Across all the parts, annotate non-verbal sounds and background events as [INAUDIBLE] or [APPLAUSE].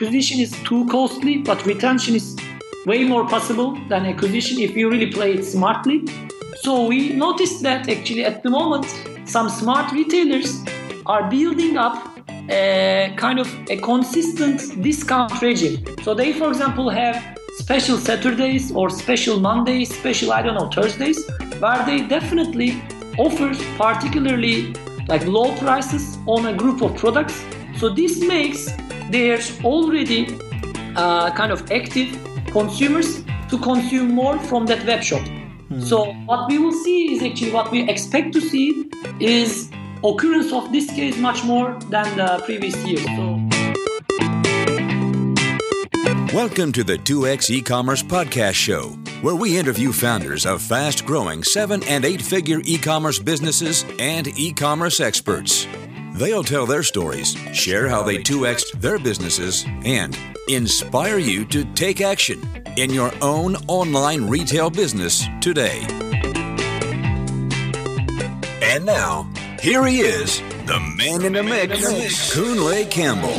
acquisition is too costly, but retention is way more possible than acquisition if you really play it smartly. So we noticed that actually at the moment, some smart retailers are building up a kind of a consistent discount regime. So they, for example, have special Saturdays or special Mondays, special I don't know Thursdays, where they definitely offer particularly like low prices on a group of products. So this makes their already uh, kind of active consumers to consume more from that web shop. Hmm. So what we will see is actually what we expect to see is occurrence of this case much more than the previous year. So. Welcome to the 2X e-commerce podcast show, where we interview founders of fast-growing 7 and 8-figure e-commerce businesses and e-commerce experts. They'll tell their stories, share how they 2X'd their businesses, and inspire you to take action in your own online retail business today. And now, here he is, the man in the mix, Kunle Campbell.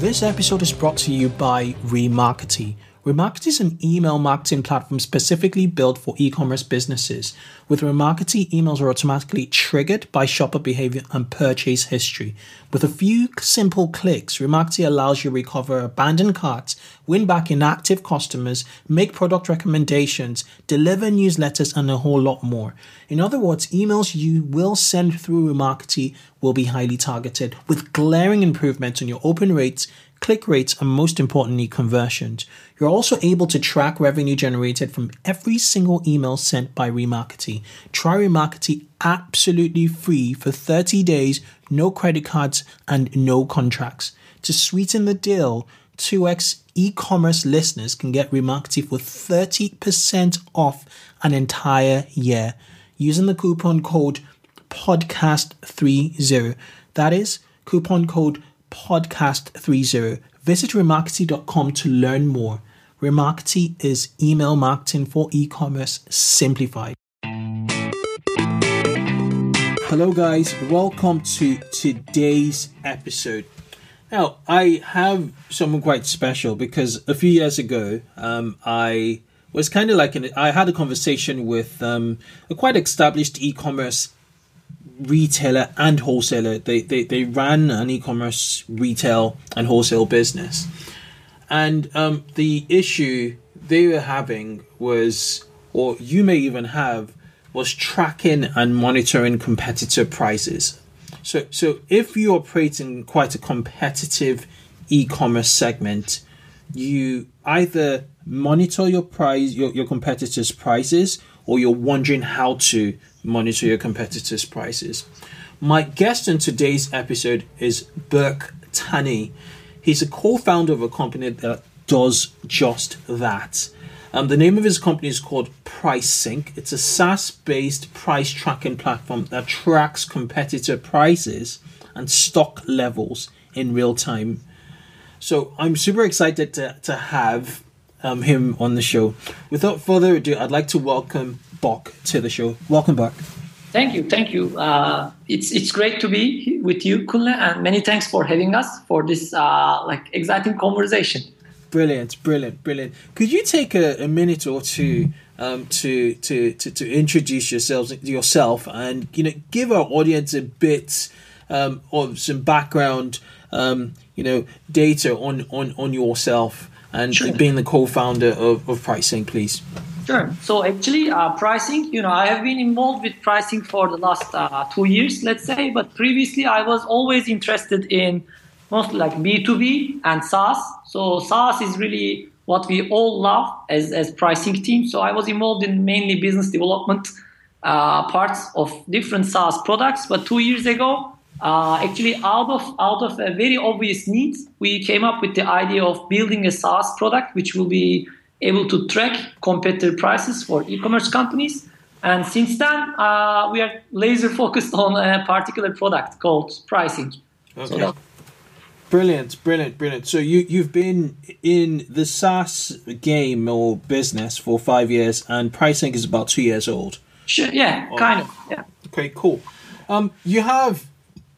This episode is brought to you by Remarkety Remarkety is an email marketing platform specifically built for e-commerce businesses. With Remarkety, emails are automatically triggered by shopper behavior and purchase history. With a few simple clicks, Remarkety allows you to recover abandoned carts, win back inactive customers, make product recommendations, deliver newsletters, and a whole lot more. In other words, emails you will send through Remarkety will be highly targeted with glaring improvements on your open rates, click rates, and most importantly, conversions. You're also able to track revenue generated from every single email sent by Remarkety. Try Remarkety absolutely free for 30 days, no credit cards, and no contracts. To sweeten the deal, 2x e-commerce listeners can get Remarkety for 30% off an entire year using the coupon code podcast30. That is coupon code podcast30. Visit remarkety.com to learn more. Remarkety is email marketing for e commerce simplified. Hello, guys. Welcome to today's episode. Now, I have someone quite special because a few years ago, um, I was kind of like an, I had a conversation with um, a quite established e-commerce retailer and wholesaler. They, they, they ran an e commerce retail and wholesale business. And um, the issue they were having was, or you may even have, was tracking and monitoring competitor prices. So, so if you operate in quite a competitive e-commerce segment, you either monitor your price, your, your competitors' prices, or you're wondering how to monitor your competitors' prices. My guest in today's episode is Burke Tani. He's a co founder of a company that does just that. Um, the name of his company is called Prisync. It's a SaaS based price tracking platform that tracks competitor prices and stock levels in real time. So I'm super excited to, to have um, him on the show. Without further ado, I'd like to welcome Buck to the show. Welcome, back. Thank you, thank you. Uh, it's it's great to be with you, Kunle, and many thanks for having us for this uh, like exciting conversation. Brilliant, brilliant, brilliant. Could you take a, a minute or two um, to, to to to introduce yourselves yourself and you know give our audience a bit um, of some background, um, you know, data on on on yourself and sure. being the co-founder of, of Prisync, please. Sure. So actually, uh, Prisync, you know, I have been involved with pricing for the last uh, two years, let's say. But previously, I was always interested in mostly like B2B and SaaS. So SaaS is really what we all love as as Prisync team. So I was involved in mainly business development uh, parts of different SaaS products. But two years ago, uh, actually, out of out of a very obvious need, we came up with the idea of building a SaaS product, which will be able to track competitor prices for e-commerce companies. And since then, uh, we are laser focused on a particular product called Prisync. Okay. So brilliant, brilliant, brilliant. So you you've been in the SaaS game or business for five years, and Prisync is about two years old. Sure. Yeah. Kind of. Yeah. Okay. Cool. Um, you have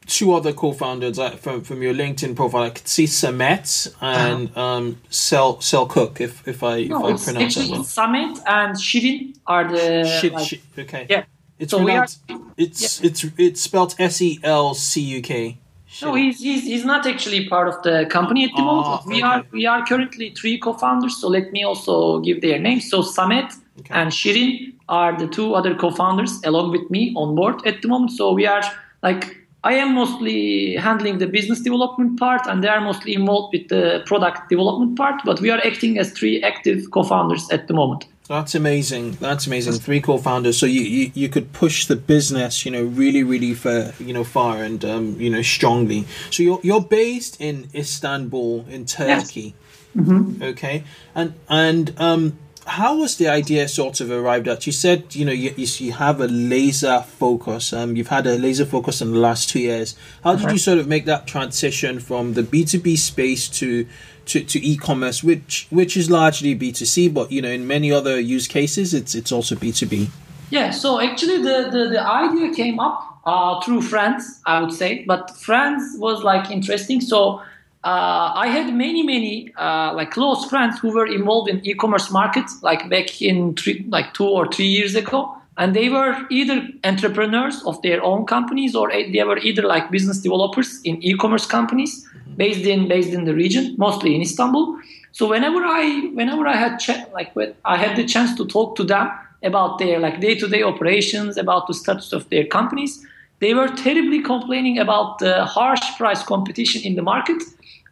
two other co-founders uh, from from your LinkedIn profile. I could see Samet and uh-huh. um, Sel Selçuk, if if I no, if I pronounce that well. Samet and Shirin are the Shit, like, Shit, okay. Yeah. It's so pronounced, are, it's yeah. it's it's spelled S E L C U K. No, he's, he's he's not actually part of the company at the oh, moment. We okay. are we are currently three co-founders. So let me also give their names. So Samet okay. and Shirin are the two other co-founders along with me on board at the moment. So we are like I am mostly handling the business development part, and they are mostly involved with the product development part. But we are acting as three active co-founders at the moment. That's amazing. That's amazing. Three co-founders, so you, you, you could push the business, you know, really really far, you know, far and um, you know strongly. So you're you're based in Istanbul, in Turkey. Yes. Mm-hmm. Okay, and and um, how was the idea sort of arrived at? You said you know you, you have a laser focus. Um, you've had a laser focus in the last two years. How did you sort of make that transition from the B two B space to to, to e-commerce, which which is largely B two C, but you know in many other use cases it's it's also B two B. Yeah. So actually, the the, the idea came up uh, through friends, I would say, but friends was like interesting. So uh, I had many, many uh, like close friends who were involved in e-commerce markets, like back in three, like two or three years ago, and they were either entrepreneurs of their own companies or they were either like business developers in e-commerce companies based in based in the region, mostly in Istanbul. So whenever I whenever I had ch- like when I had the chance to talk to them about their like day-to-day operations, about the status of their companies, they were terribly complaining about the harsh price competition in the market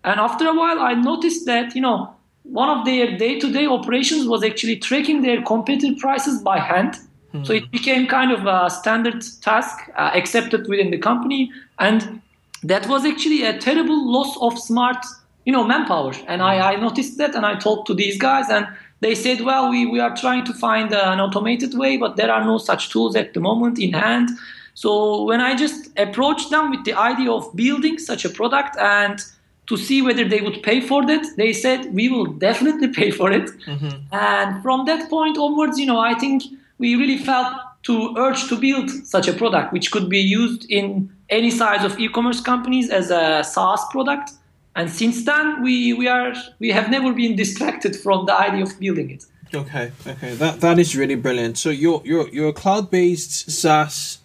and after a while, I noticed that, you know, one of their day-to-day operations was actually tracking their competitor prices by hand. Mm-hmm. So it became kind of a standard task uh, accepted within the company, and that was actually a terrible loss of smart, you know, manpower. And I, I noticed that, and I talked to these guys, and they said, "Well, we, we are trying to find an automated way, but there are no such tools at the moment in hand." So when I just approached them with the idea of building such a product and to see whether they would pay for that. They said we will definitely pay for it. Mm-hmm. And from that point onwards, you know, I think we really felt to urge to build such a product, which could be used in any size of e-commerce companies as a SaaS product. And since then, we, we are we have never been distracted from the idea of building it. Okay, okay, that that is really brilliant. So you're you're you're a cloud-based SaaS,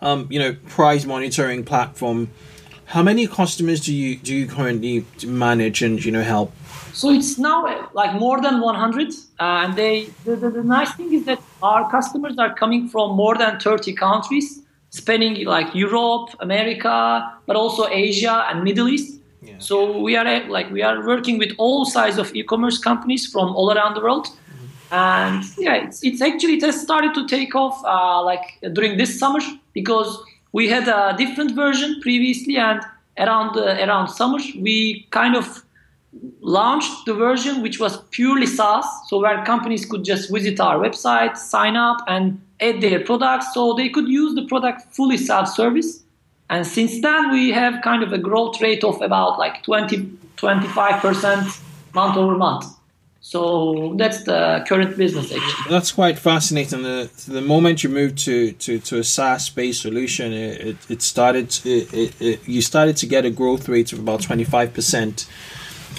um, you know, price monitoring platform how many customers do you do you currently manage and you know help? So it's now like more than 100, uh, and they the, the, the, nice thing is that our customers are coming from more than 30 countries, spanning like Europe, America, but also Asia and Middle East. Yeah. So we are like we are working with all sides of e-commerce companies from all around the world, mm-hmm. and yeah, it's, it's actually it has started to take off uh, like during this summer because we had a different version previously, and around uh, around summer we kind of launched the version which was purely SaaS, so where companies could just visit our website, sign up, and add their products, so they could use the product fully self-service. And since then, we have kind of a growth rate of about like 20, 25% month over month. So that's the current business actually. That's quite fascinating. The the moment you moved to, to, to a SaaS based solution, it, it, it started it, it, you started to get a growth rate of about twenty five percent.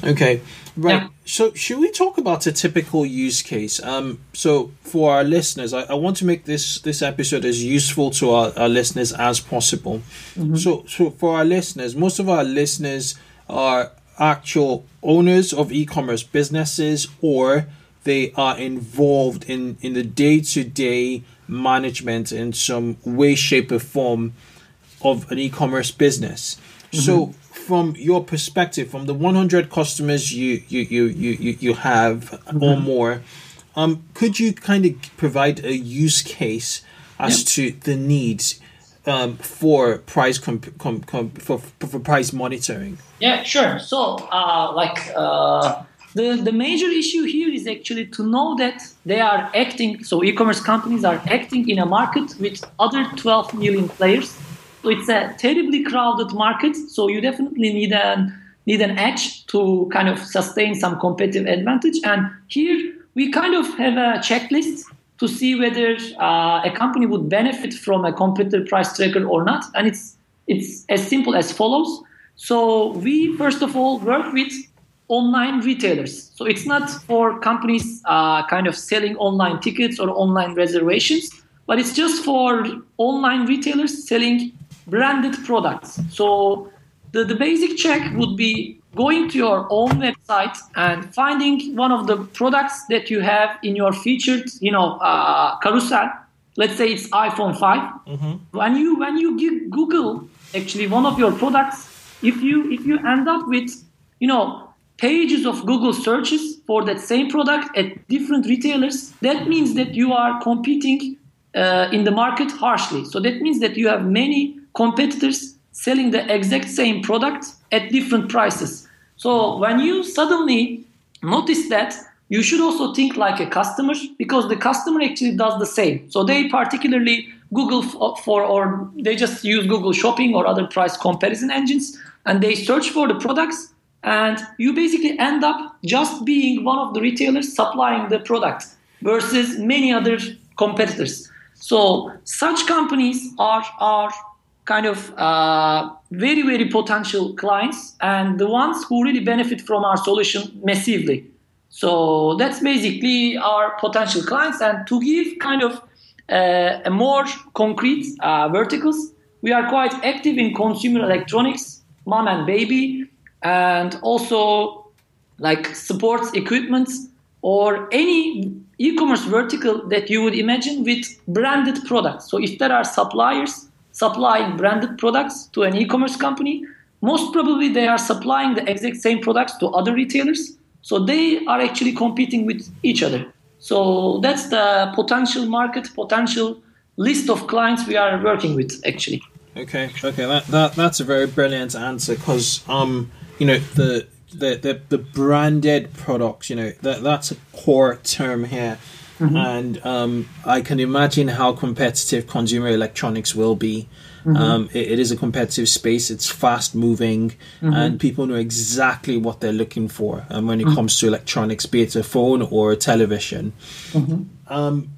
Okay, right. Yeah. So should we talk about a typical use case? Um, so for our listeners, I, I want to make this this episode as useful to our, our listeners as possible. Mm-hmm. So so for our listeners, most of our listeners are actual owners of e-commerce businesses or they are involved in, in the day-to-day management in some way, shape, or form of an e-commerce business. Mm-hmm. So from your perspective, from the 100 customers you you you you, you have mm-hmm. or more, um, could you kind of provide a use case as yep. to the needs um, for price com- com- for, for price monitoring? Yeah, sure. So, uh, like uh, the the major issue here is actually to know that they are acting. So, e-commerce companies are acting in a market with other 12 million players. So, it's a terribly crowded market. So, you definitely need an need an edge to kind of sustain some competitive advantage. And here we kind of have a checklist to see whether uh, a company would benefit from a competitor price tracker or not. And it's it's as simple as follows. So we first of all work with online retailers. So it's not for companies uh, kind of selling online tickets or online reservations, but it's just for online retailers selling branded products. So the, the basic check would be going to your own website and finding one of the products that you have in your featured, you know, uh, carousel. Let's say it's iPhone 5. Mm-hmm. When you when you Google actually one of your products, if you if you end up with, you know, pages of Google searches for that same product at different retailers, that means that you are competing uh, in the market harshly. So that means that you have many competitors selling the exact same product at different prices. So when you suddenly notice that, you should also think like a customer because the customer actually does the same. So they particularly Google uh, for, or they just use Google Shopping or other price comparison engines and they search for the products and you basically end up just being one of the retailers supplying the product versus many other competitors. So such companies are are kind of uh, very very potential clients and the ones who really benefit from our solution massively. So that's basically our potential clients. And to give kind of uh, a more concrete uh, verticals, we are quite active in consumer electronics, mom and baby, and also like sports equipment or any e-commerce vertical that you would imagine with branded products. So if there are suppliers supplying branded products to an e-commerce company, most probably they are supplying the exact same products to other retailers. So they are actually competing with each other. So that's the potential market, potential list of clients we are working with actually. Okay, okay, that, that that's a very brilliant answer because um you know the the, the, the branded products, you know, that that's a core term here. Mm-hmm. And um, I can imagine how competitive consumer electronics will be. Mm-hmm. Um, it, it is a competitive space. It's fast moving, mm-hmm. and people know exactly what they're looking for. And um, when it mm-hmm. comes to electronics, be it a phone or a television, mm-hmm. um,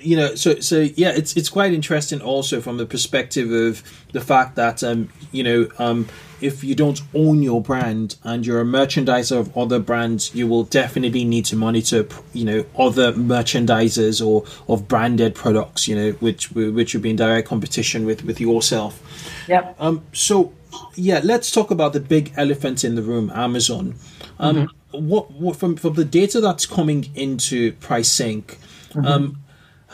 you know, so so yeah, it's it's quite interesting also from the perspective of the fact that um, you know um, if you don't own your brand and you're a merchandiser of other brands, you will definitely need to monitor, you know, other merchandisers or of branded products, you know, which which would be in direct competition with with yourself. Yeah. Um. So, yeah, let's talk about the big elephant in the room, Amazon. Um. Mm-hmm. What, what from from the data that's coming into Prisync, mm-hmm. um,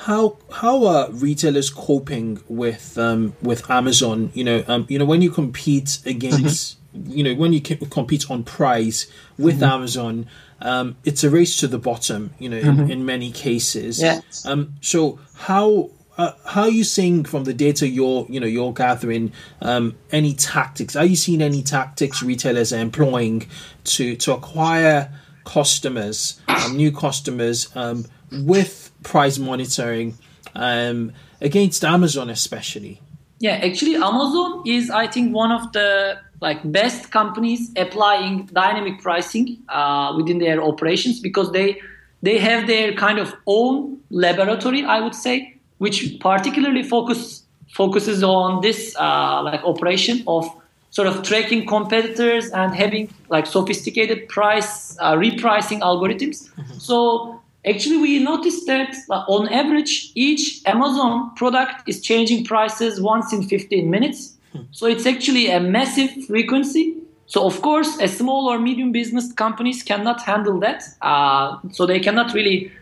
how how are retailers coping with um, with Amazon? You know, um, you know when you compete [LAUGHS] against, mm-hmm. you know, when you compete on price with mm-hmm. Amazon, um, it's a race to the bottom. You know, mm-hmm. in, in, many cases. Yes. Um, so how uh, how are you seeing from the data you're you know you're gathering um, any tactics? Are you seeing any tactics retailers are employing to to acquire customers, um, new customers um, with price monitoring um, against Amazon, especially? Yeah, actually, Amazon is, I think, one of the like best companies applying dynamic pricing uh, within their operations because they they have their kind of own laboratory, I would say, which particularly focus focuses on this uh, like operation of sort of tracking competitors and having like sophisticated price uh, repricing algorithms. Mm-hmm. So Actually, we noticed that uh, on average, each Amazon product is changing prices once in 15 minutes. Hmm. So it's actually a massive frequency. So of course, a small or medium business companies cannot handle that. Uh, so they cannot really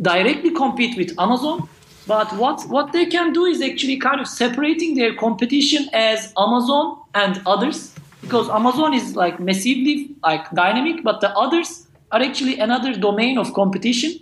directly compete with Amazon. But what, what they can do is actually kind of separating their competition as Amazon and others, because Amazon is like massively like dynamic, but the others are actually another domain of competition.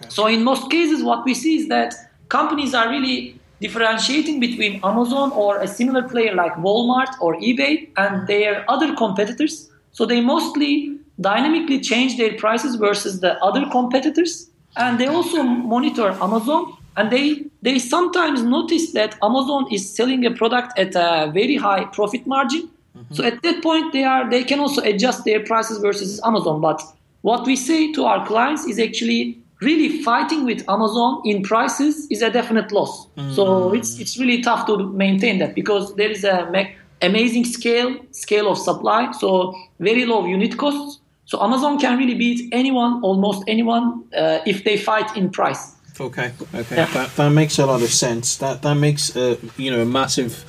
Okay. So in most cases, what we see is that companies are really differentiating between Amazon or a similar player like Walmart or eBay and their other competitors. So they mostly dynamically change their prices versus the other competitors. And they also monitor Amazon and they, they sometimes notice that Amazon is selling a product at a very high profit margin. Mm-hmm. So at that point they are they can also adjust their prices versus Amazon. But what we say to our clients is actually really fighting with Amazon in prices is a definite loss. Mm. So it's it's really tough to maintain that because there is a amazing scale, scale of supply, so very low unit costs. So Amazon can really beat anyone, almost anyone, uh, if they fight in price. Okay, okay, yeah. that, that makes a lot of sense. That that makes a you know a massive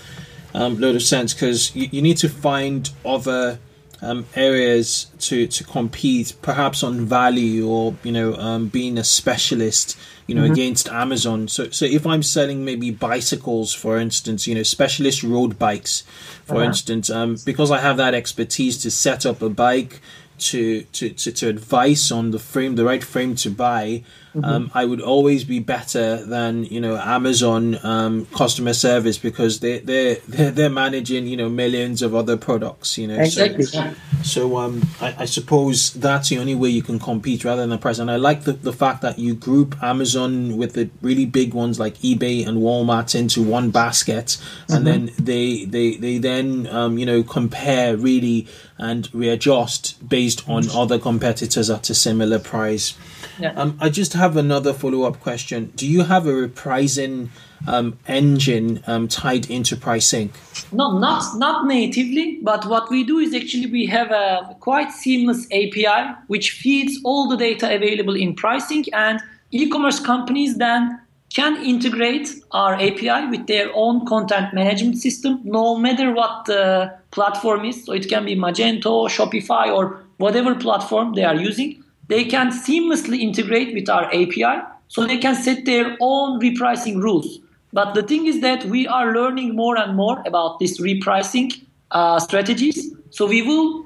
um, load of sense because you, you need to find other um, areas to, to compete, perhaps on value or you know um, being a specialist, you know, mm-hmm. against Amazon. So so if I'm selling maybe bicycles, for instance, you know, specialist road bikes, for uh-huh. instance, um, because I have that expertise to set up a bike, to, to, to, to advice on the frame, the right frame to buy, mm-hmm. um, I would always be better than you know Amazon um, customer service because they they they're, they're managing you know millions of other products. You know, exactly. So, so um, I, I, suppose that's the only way you can compete rather than the price. And I like the, the fact that you group Amazon with the really big ones like eBay and Walmart into one basket, mm-hmm. and then they they they then um, you know compare really and readjust based on other competitors at a similar price. Yeah. Um, I just have another follow up question. Do you have a repricing um, engine um, tied into Prisync? No, not not natively, but what we do is actually we have a quite seamless API which feeds all the data available in Prisync, and e-commerce companies then can integrate our API with their own content management system, no matter what the platform is. So it can be Magento, Shopify, or whatever platform they are using they can seamlessly integrate with our API so they can set their own repricing rules. But the thing is that we are learning more and more about these repricing uh, strategies. So we will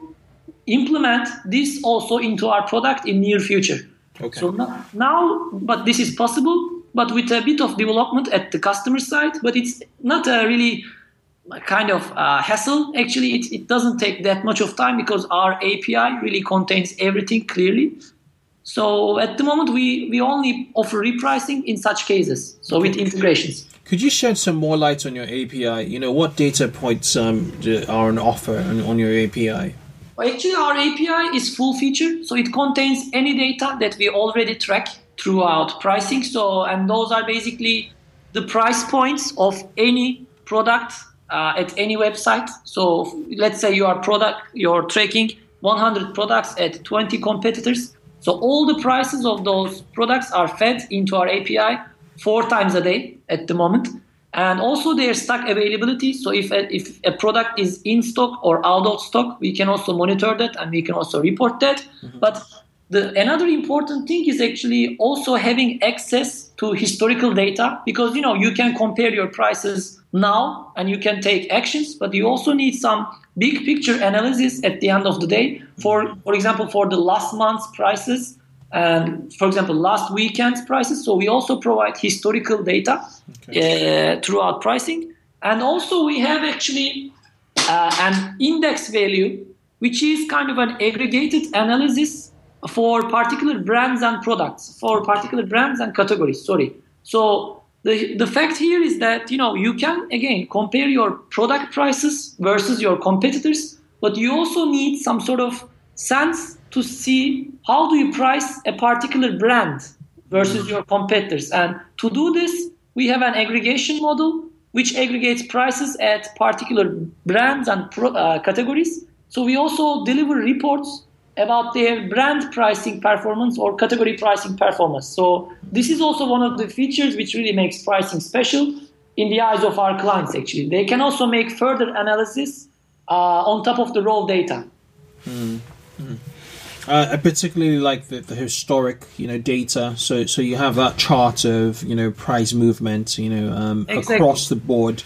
implement this also into our product in near future. Okay. So now, but this is possible, but with a bit of development at the customer side. But it's not a really kind of uh, hassle. Actually, it, it doesn't take that much of time because our API really contains everything clearly. So at the moment, we, we only offer repricing in such cases, so with integrations. Could you shed some more light on your API? You know, what data points um, are on offer on, on your API? Actually, our API is full feature, so it contains any data that we already track throughout Prisync. So, and those are basically the price points of any product uh, at any website. So let's say you are product, you're tracking 100 products at 20 competitors. So all the prices of those products are fed into our API four times a day at the moment. And also their stock availability. So if a, if a product is in stock or out of stock, we can also monitor that and we can also report that. Mm-hmm. But the, another important thing is actually also having access to historical data because you know you can compare your prices now and you can take actions but you also need some big picture analysis at the end of the day. For for example for the last month's prices and for example last weekend's prices. So we also provide historical data okay. uh, throughout Prisync. And also we have actually uh, an index value which is kind of an aggregated analysis for particular brands and products for particular brands and categories sorry. So the, the fact here is that you know you can again compare your product prices versus your competitors but you also need some sort of sense to see how do you price a particular brand versus your competitors. And to do this we have an aggregation model which aggregates prices at particular brands and pro, uh, categories. So we also deliver reports about their brand pricing performance or category pricing performance. So this is also one of the features which really makes Prisync special in the eyes of our clients. Actually, they can also make further analysis uh, on top of the raw data. Mm-hmm. Uh, I particularly like the, the historic, you know, data. So, so you have that chart of, you know, price movement, you know, um, exactly. across the board,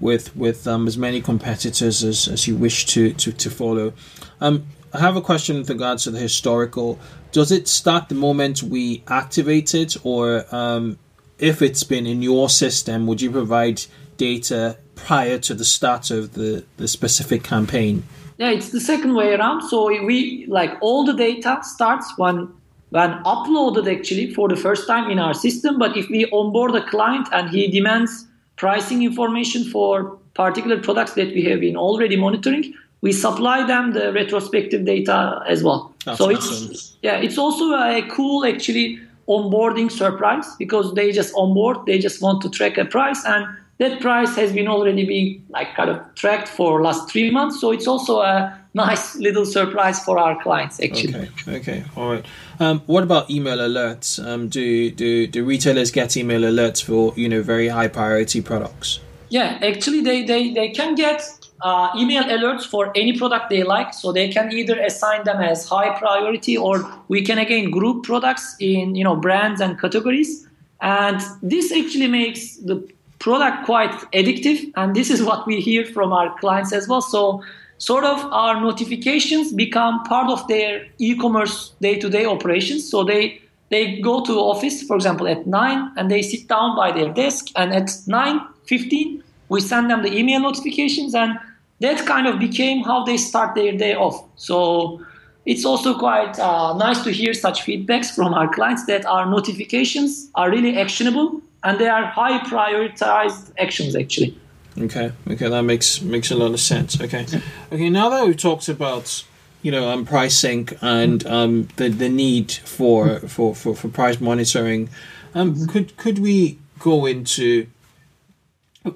with with um, as many competitors as, as you wish to to, to follow. Um, I have a question with regards to the historical. Does it start the moment we activate it, or um, if it's been in your system, would you provide data prior to the start of the, the specific campaign? Yeah, it's the second way around. So we like all the data starts when when uploaded actually for the first time in our system. But if we onboard a client and he demands pricing information for particular products that we have been already monitoring, we supply them the retrospective data as well. That's so awesome. it's yeah, it's also a cool actually onboarding surprise because they just onboard, they just want to track a price, and that price has been already being like kind of tracked for last three months. So it's also a [LAUGHS] nice little surprise for our clients actually. Okay, okay, all right. Um, what about email alerts? Um, do do do retailers get email alerts for you know very high priority products? Yeah, actually they they they can get uh, email alerts for any product they like. So they can either assign them as high priority or we can again group products in you know brands and categories. And this actually makes the product quite addictive. And this is [LAUGHS] what we hear from our clients as well. So sort of our notifications become part of their e-commerce day-to-day operations. So they they go to office, for example, at nine, and they sit down by their desk, and at nine fifteen, we send them the email notifications, and that kind of became how they start their day off. So it's also quite uh, nice to hear such feedbacks from our clients that our notifications are really actionable and they are high prioritized actions actually. Okay, okay, that makes makes a lot of sense. Okay, okay. Now that we've talked about you know um, pricing and um, the the need for for, for, for price monitoring, um, could could we go into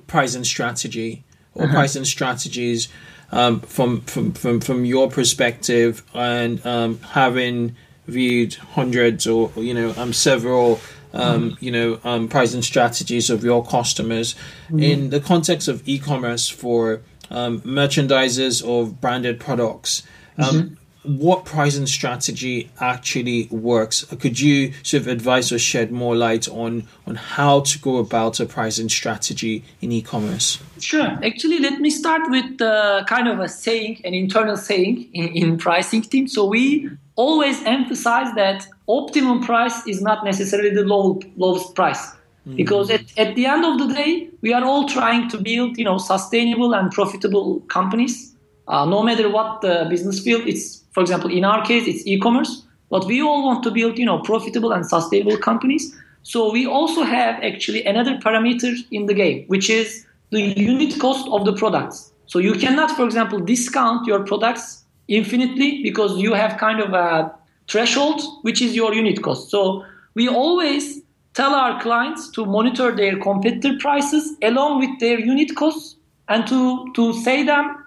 pricing strategy or uh-huh. pricing strategies um, from, from from from your perspective and um, having viewed hundreds or you know um, several um, you know, um, pricing strategies of your customers mm-hmm. in the context of e-commerce for um, merchandisers of branded products. Um, mm-hmm. What pricing strategy actually works? Could you sort of advise or shed more light on on how to go about a pricing strategy in e-commerce? Sure. Actually, let me start with uh, kind of a saying, an internal saying in, in Prisync team. So we always emphasize that optimum price is not necessarily the low, lowest price mm-hmm. because at, at the end of the day we are all trying to build you know sustainable and profitable companies uh, no matter what the business field it's for example in our case it's e-commerce but we all want to build you know profitable and sustainable companies so we also have actually another parameter in the game which is the unit cost of the products so you cannot for example discount your products infinitely because you have kind of a threshold, which is your unit cost. So we always tell our clients to monitor their competitor prices along with their unit costs and to, to say them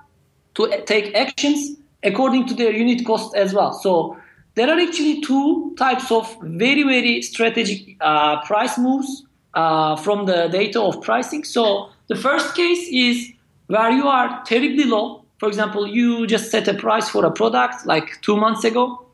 to take actions according to their unit cost as well. So there are actually two types of very, very strategic uh, price moves uh, from the data of Prisync. So the first case is where you are terribly low for example, you just set a price for a product like two months ago,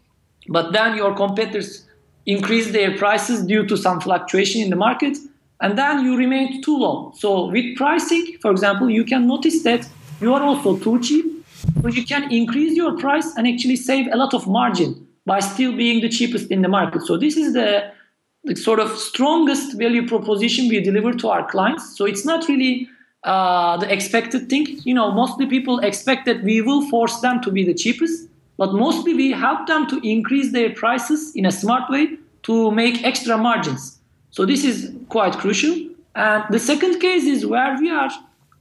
but then your competitors increase their prices due to some fluctuation in the market, and then you remain too low. So with Prisync, for example, you can notice that you are also too cheap, but you can increase your price and actually save a lot of margin by still being the cheapest in the market. So this is the, the sort of strongest value proposition we deliver to our clients. So it's not really uh, the expected thing. You know, mostly people expect that we will force them to be the cheapest, but mostly we help them to increase their prices in a smart way to make extra margins. So this is quite crucial. And the second case is where we are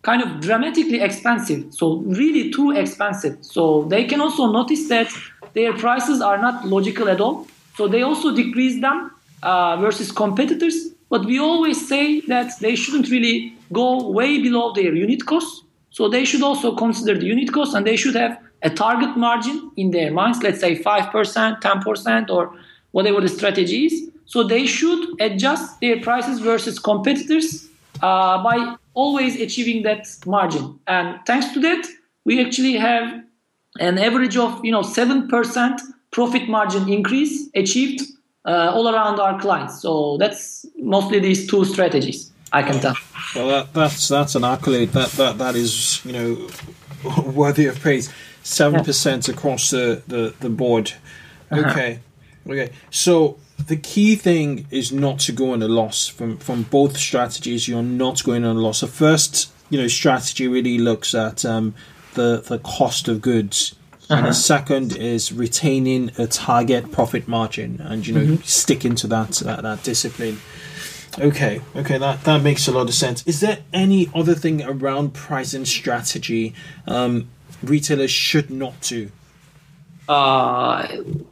kind of dramatically expensive, so really too expensive. So they can also notice that their prices are not logical at all. So they also decrease them uh, versus competitors. But we always say that they shouldn't really go way below their unit cost. So they should also consider the unit cost and they should have a target margin in their minds, let's say 5%, 10%, or whatever the strategy is. So they should adjust their prices versus competitors uh, by always achieving that margin. And thanks to that, we actually have an average of you know 7% profit margin increase achieved uh, all around our clients. So that's mostly these two strategies. I can tell. Well, that, that's that's an accolade. That that that is you know [LAUGHS] worthy of praise. Seven percent across the, the the board. Okay, uh-huh. okay. So the key thing is not to go on a loss from from both strategies. You're not going on a loss. The first you know strategy really looks at um, the the cost of goods. Uh-huh. And the uh-huh. second is retaining a target profit margin and you know mm-hmm. sticking to that, that that discipline. Okay, okay, that, that makes a lot of sense. Is there any other thing around pricing strategy um, retailers should not do? Uh,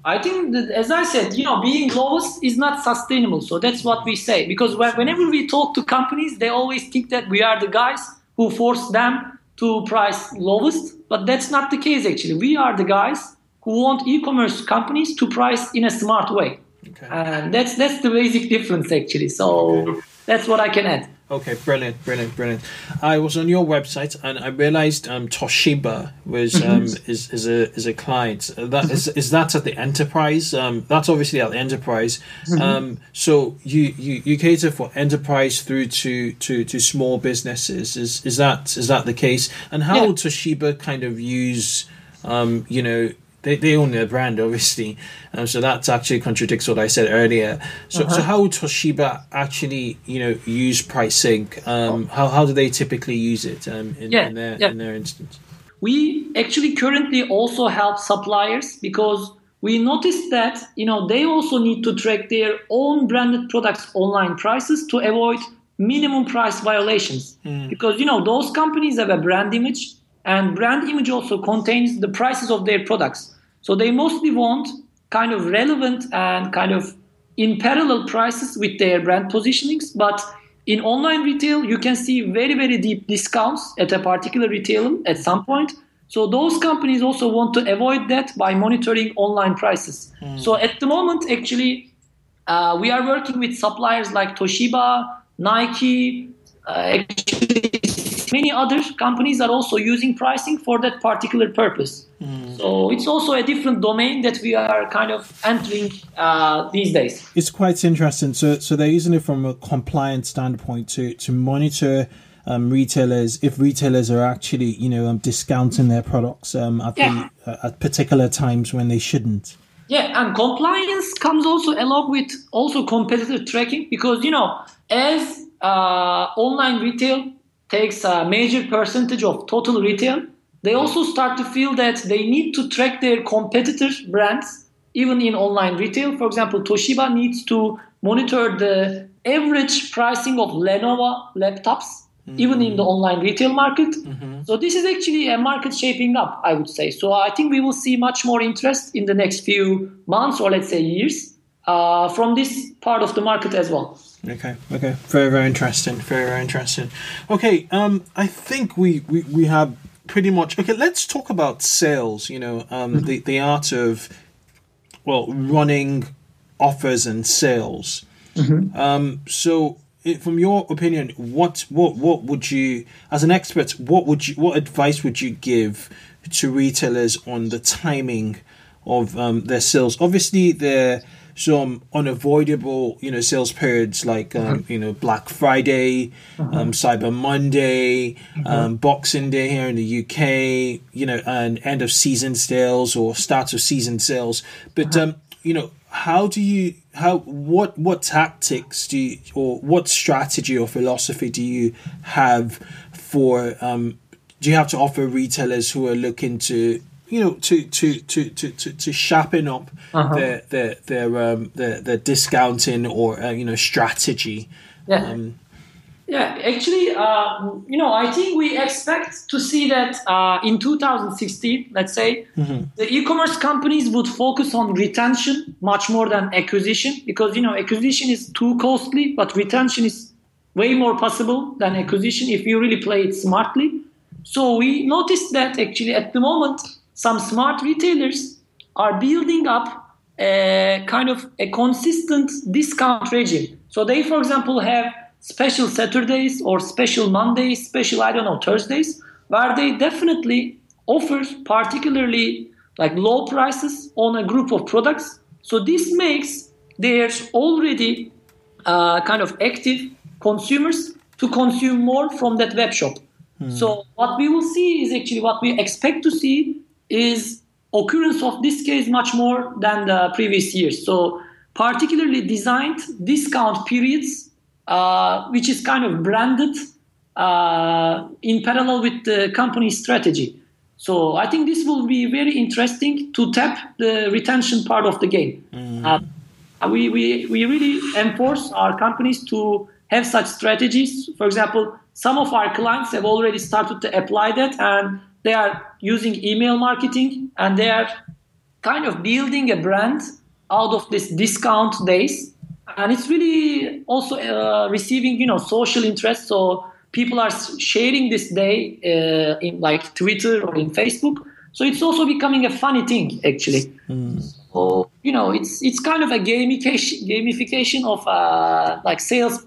I think that, as I said, you know, being lowest is not sustainable. So that's what we say. Because when, whenever we talk to companies, they always think that we are the guys who force them to price lowest. But that's not the case, actually. We are the guys who want e-commerce companies to price in a smart way. Okay. And that's that's the basic difference, actually. So okay. that's what I can add. Okay, brilliant, brilliant, brilliant. I was on your website and I realized um, Toshiba was um, [LAUGHS] is, is a is a client. That is is that at the enterprise? Um, that's obviously at the enterprise. Mm-hmm. Um, so you, you, you cater for enterprise through to, to, to small businesses. Is is that is that the case? And how yeah. Toshiba kind of use um, you know they, they own their brand obviously um, so that actually contradicts what i said earlier so, uh-huh. so how would toshiba actually you know use Prisync um, how, how do they typically use it um, in, yeah, in, their, yeah. in their instance we actually currently also help suppliers because we noticed that you know they also need to track their own branded products online prices to avoid minimum price violations mm. because you know those companies have a brand image and brand image also contains the prices of their products so they mostly want kind of relevant and kind of in parallel prices with their brand positionings. But in online retail, you can see very, very deep discounts at a particular retailer at some point. So those companies also want to avoid that by monitoring online prices. Mm. So at the moment, actually, uh, we are working with suppliers like Toshiba, Nike, uh, actually many other companies are also using Prisync for that particular purpose. Mm. So it's also a different domain that we are kind of entering uh, these days. It's quite interesting. So, so they're using it from a compliance standpoint to to monitor. Um, retailers, if retailers are actually, you know, um, discounting their products um, at, yeah. the, uh, at particular times when they shouldn't. Yeah, and compliance comes also along with also competitor tracking because you know, as uh, online retail takes a major percentage of total retail, they also start to feel that they need to track their competitor brands, even in online retail. For example, Toshiba needs to monitor the average pricing of Lenovo laptops, mm-hmm. even in the online retail market. Mm-hmm. So this is actually a market shaping up, I would say. So I think we will see much more interest in the next few months or let's say years uh, from this part of the market as well. Okay, okay, very very interesting, very very interesting. Okay, um, I think we we we have pretty much okay. Let's talk about sales. You know, um, mm-hmm. the the art of well running offers and sales. Mm-hmm. Um, so from your opinion, what what what would you, as an expert, what would you, what advice would you give to retailers on the timing of um, their sales? Obviously, they're some unavoidable, you know, sales periods like, um, mm-hmm. you know, Black Friday, mm-hmm. um, Cyber Monday, mm-hmm. um, Boxing Day here in the UK, you know, and end of season sales or start of season sales. But, um, you know, how do you how what what tactics do you or what strategy or philosophy do you have for um do you have to offer retailers who are looking to you know to to to to to, to sharpen up uh-huh. their their their um their, their discounting or uh, you know strategy yeah um, yeah actually uh, you know i think we expect to see that uh, in 2016 let's say mm-hmm. the e-commerce companies would focus on retention much more than acquisition because you know acquisition is too costly but retention is way more possible than acquisition if you really play it smartly so we noticed that actually at the moment some smart retailers are building up a kind of a consistent discount regime. So they, for example, have special Saturdays or special Mondays, special, I don't know, Thursdays, where they definitely offer particularly like low prices on a group of products. So this makes their already uh, kind of active consumers to consume more from that web shop. Hmm. So what we will see is actually what we expect to see is occurrence of this case much more than the previous years. So particularly designed discount periods, uh, which is kind of branded uh, in parallel with the company strategy. So I think this will be very interesting to tap the retention part of the game. Mm. Uh, we, we, we really enforce our companies to have such strategies. For example, some of our clients have already started to apply that and they are using email marketing and they are kind of building a brand out of this discount days. And it's really also uh, receiving you know social interest. So people are sharing this day uh, in like twitter or in facebook. So it's also becoming a funny thing actually. Mm. so you know it's it's kind of a gamification gamification of uh, like sales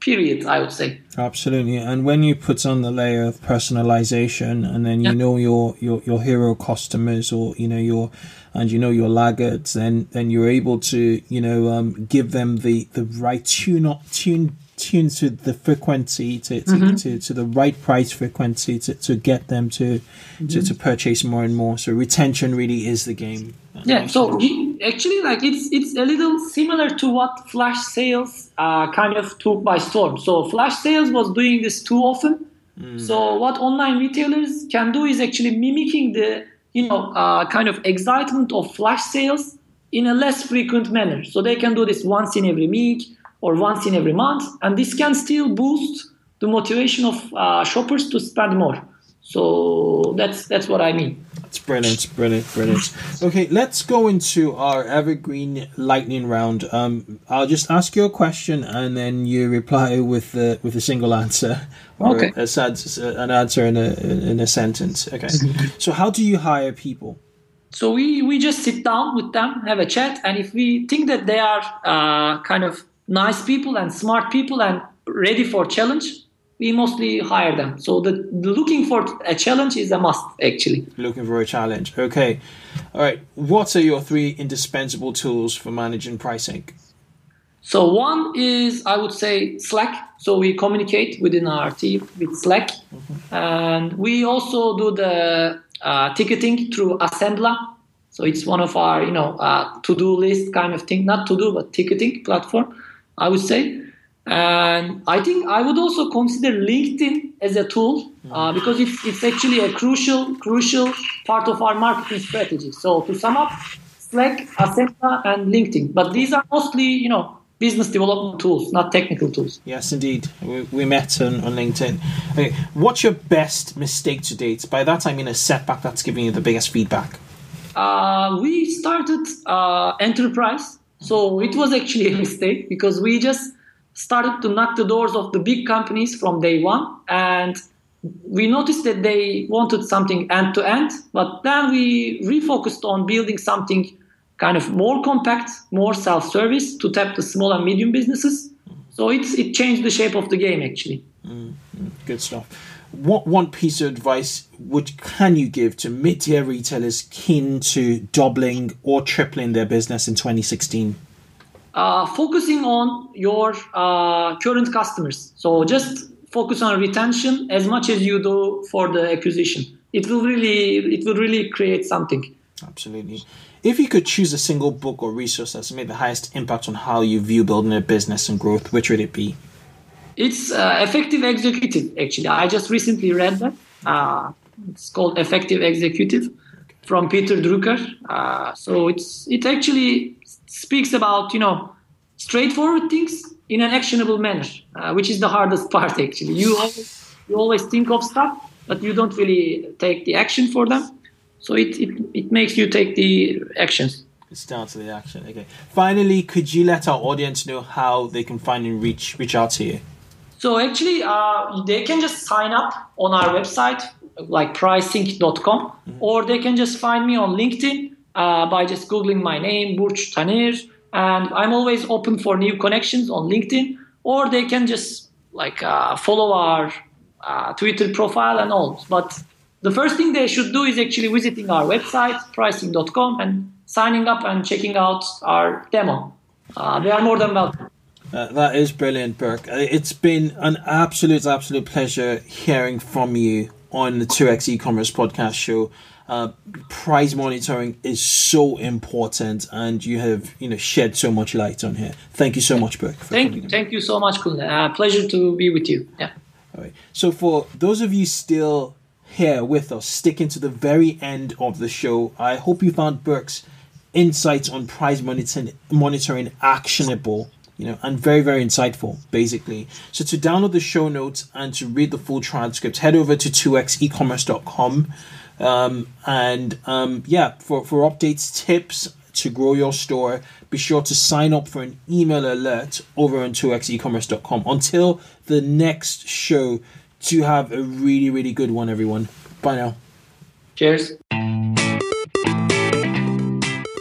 period i would say absolutely and when you put on the layer of personalization and then you yeah. know your, your your hero customers or you know your and you know your laggards, then then you're able to you know um, give them the the right tune up tune tune to the frequency to to, mm-hmm. to, to, the right price frequency to, to get them to, mm-hmm. to to purchase more and more. So retention really is the game. Yeah. So actually, like it's it's a little similar to what flash sales uh, kind of took by storm. So flash sales was doing this too often. Mm. So what online retailers can do is actually mimicking the you know, uh, kind of excitement of flash sales in a less frequent manner. So they can do this once in every week or once in every month, and this can still boost the motivation of uh, shoppers to spend more. So that's that's what I mean. It's brilliant, brilliant, brilliant. Okay, let's go into our evergreen lightning round. Um, I'll just ask you a question, and then you reply with the with a single answer, or okay. a, a, an answer in a in a sentence. Okay. [LAUGHS] so, how do you hire people? So we we just sit down with them, have a chat, and if we think that they are uh, kind of nice people and smart people and ready for challenge, we mostly hire them. So the, the, looking for a challenge is a must actually. Looking for a challenge. Okay. All right. What are your three indispensable tools for managing pricing? So one is I would say Slack. So we communicate within our team with Slack, mm-hmm. and we also do the uh, ticketing through Assembla. So it's one of our you know uh, to do list kind of thing, not to do but ticketing platform. I would say. And I think I would also consider LinkedIn as a tool uh, because it's, it's actually a crucial crucial part of our marketing strategy. So to sum up, Slack, Assembla, and LinkedIn. But these are mostly, you know, business development tools, not technical tools. Yes, indeed. We, we met on, on LinkedIn. Okay. What's your best mistake to date? By that I mean a setback that's giving you the biggest feedback. Uh, we started uh, enterprise, so it was actually a [LAUGHS] mistake because we just started to knock the doors of the big companies from day one. And we noticed that they wanted something end to end but then we refocused on building something kind of more compact more self-service to tap the small and medium businesses. So it's it changed the shape of the game actually. Mm-hmm. good stuff what one piece of advice would can you give to mid-tier retailers keen to doubling or tripling their business in 2016 uh, focusing on your uh, current customers. So just focus on retention as much as you do for the acquisition. It will really it will really create something. Absolutely. If you could choose a single book or resource that's made the highest impact on how you view building a business and growth, which would it be? It's uh, Effective Executive, actually. I just recently read that. Uh, it's called Effective Executive from Peter Drucker. Uh, so it's it actually speaks about you know straightforward things in an actionable manner, uh, which is the hardest [LAUGHS] part actually. You always, you always think of stuff, but you don't really take the action for them. So it, it, it makes you take the actions. It's down to the action. Okay. Finally, could you let our audience know how they can find and reach reach out to you? So actually, uh, they can just sign up on our website, like prisync.com, mm-hmm. or they can just find me on LinkedIn uh, by just googling my name, Burç Tanir. and I'm always open for new connections on LinkedIn, or they can just like uh, follow our uh, Twitter profile and all. But the first thing they should do is actually visiting our website, prisync.com, and signing up and checking out our demo. Uh, they are more than welcome. Uh, that is brilliant, Burke. Uh, it's been an absolute, absolute pleasure hearing from you on the 2x e-commerce podcast show uh, price monitoring is so important, and you have you know shed so much light on here. Thank you so much, Burke. Thank you, thank you so much, Kunle. Uh, pleasure to be with you. Yeah. All right. So for those of you still here with us, sticking to the very end of the show, I hope you found Burke's insights on price monitoring, monitoring actionable you know, and very, very insightful, basically. So to download the show notes and to read the full transcript, head over to 2xecommerce.com Um, and um, yeah, for, for updates, tips to grow your store, be sure to sign up for an email alert over on 2xecommerce.com. Until the next show, do have a really, really good one, everyone. Bye now. Cheers.